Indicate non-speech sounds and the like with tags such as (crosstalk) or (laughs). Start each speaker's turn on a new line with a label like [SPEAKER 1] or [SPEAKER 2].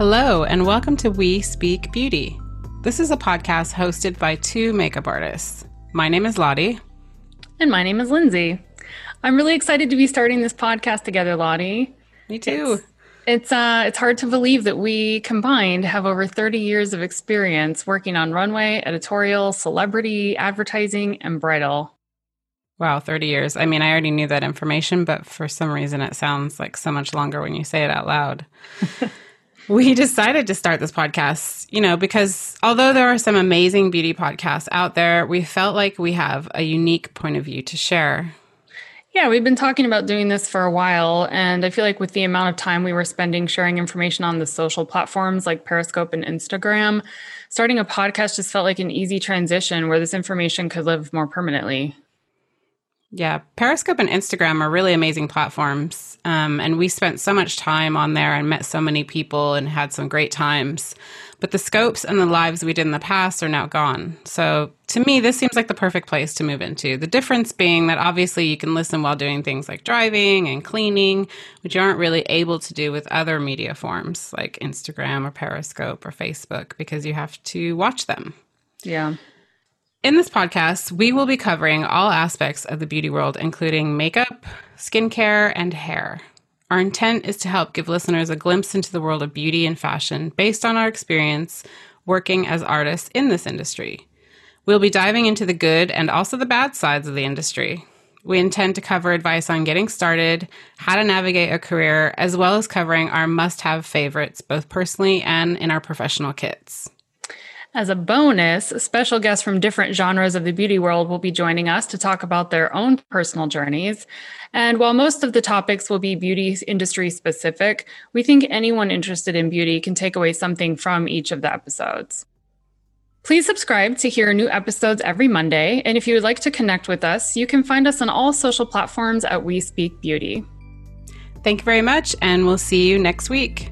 [SPEAKER 1] Hello, and welcome to We Speak Beauty. This is a podcast hosted by two makeup artists. My name is Lottie.
[SPEAKER 2] And my name is Lindsay. I'm really excited to be starting this podcast together, Lottie.
[SPEAKER 1] Me too.
[SPEAKER 2] It's, it's uh it's hard to believe that we combined have over 30 years of experience working on runway, editorial, celebrity, advertising, and bridal.
[SPEAKER 1] Wow, 30 years. I mean, I already knew that information, but for some reason it sounds like so much longer when you say it out loud. (laughs) we decided to start this podcast, you know, because although there are some amazing beauty podcasts out there, we felt like we have a unique point of view to share.
[SPEAKER 2] Yeah, we've been talking about doing this for a while. And I feel like with the amount of time we were spending sharing information on the social platforms like Periscope and Instagram, starting a podcast just felt like an easy transition where this information could live more permanently.
[SPEAKER 1] Yeah, Periscope and Instagram are really amazing platforms. Um, and we spent so much time on there and met so many people and had some great times. But the scopes and the lives we did in the past are now gone. So to me, this seems like the perfect place to move into. The difference being that obviously you can listen while doing things like driving and cleaning, which you aren't really able to do with other media forms like Instagram or Periscope or Facebook because you have to watch them.
[SPEAKER 2] Yeah.
[SPEAKER 1] In this podcast, we will be covering all aspects of the beauty world, including makeup, skincare, and hair. Our intent is to help give listeners a glimpse into the world of beauty and fashion based on our experience working as artists in this industry. We'll be diving into the good and also the bad sides of the industry. We intend to cover advice on getting started, how to navigate a career, as well as covering our must have favorites, both personally and in our professional kits.
[SPEAKER 2] As a bonus, special guests from different genres of the beauty world will be joining us to talk about their own personal journeys. And while most of the topics will be beauty industry specific, we think anyone interested in beauty can take away something from each of the episodes. Please subscribe to hear new episodes every Monday. And if you would like to connect with us, you can find us on all social platforms at We Speak Beauty.
[SPEAKER 1] Thank you very much, and we'll see you next week.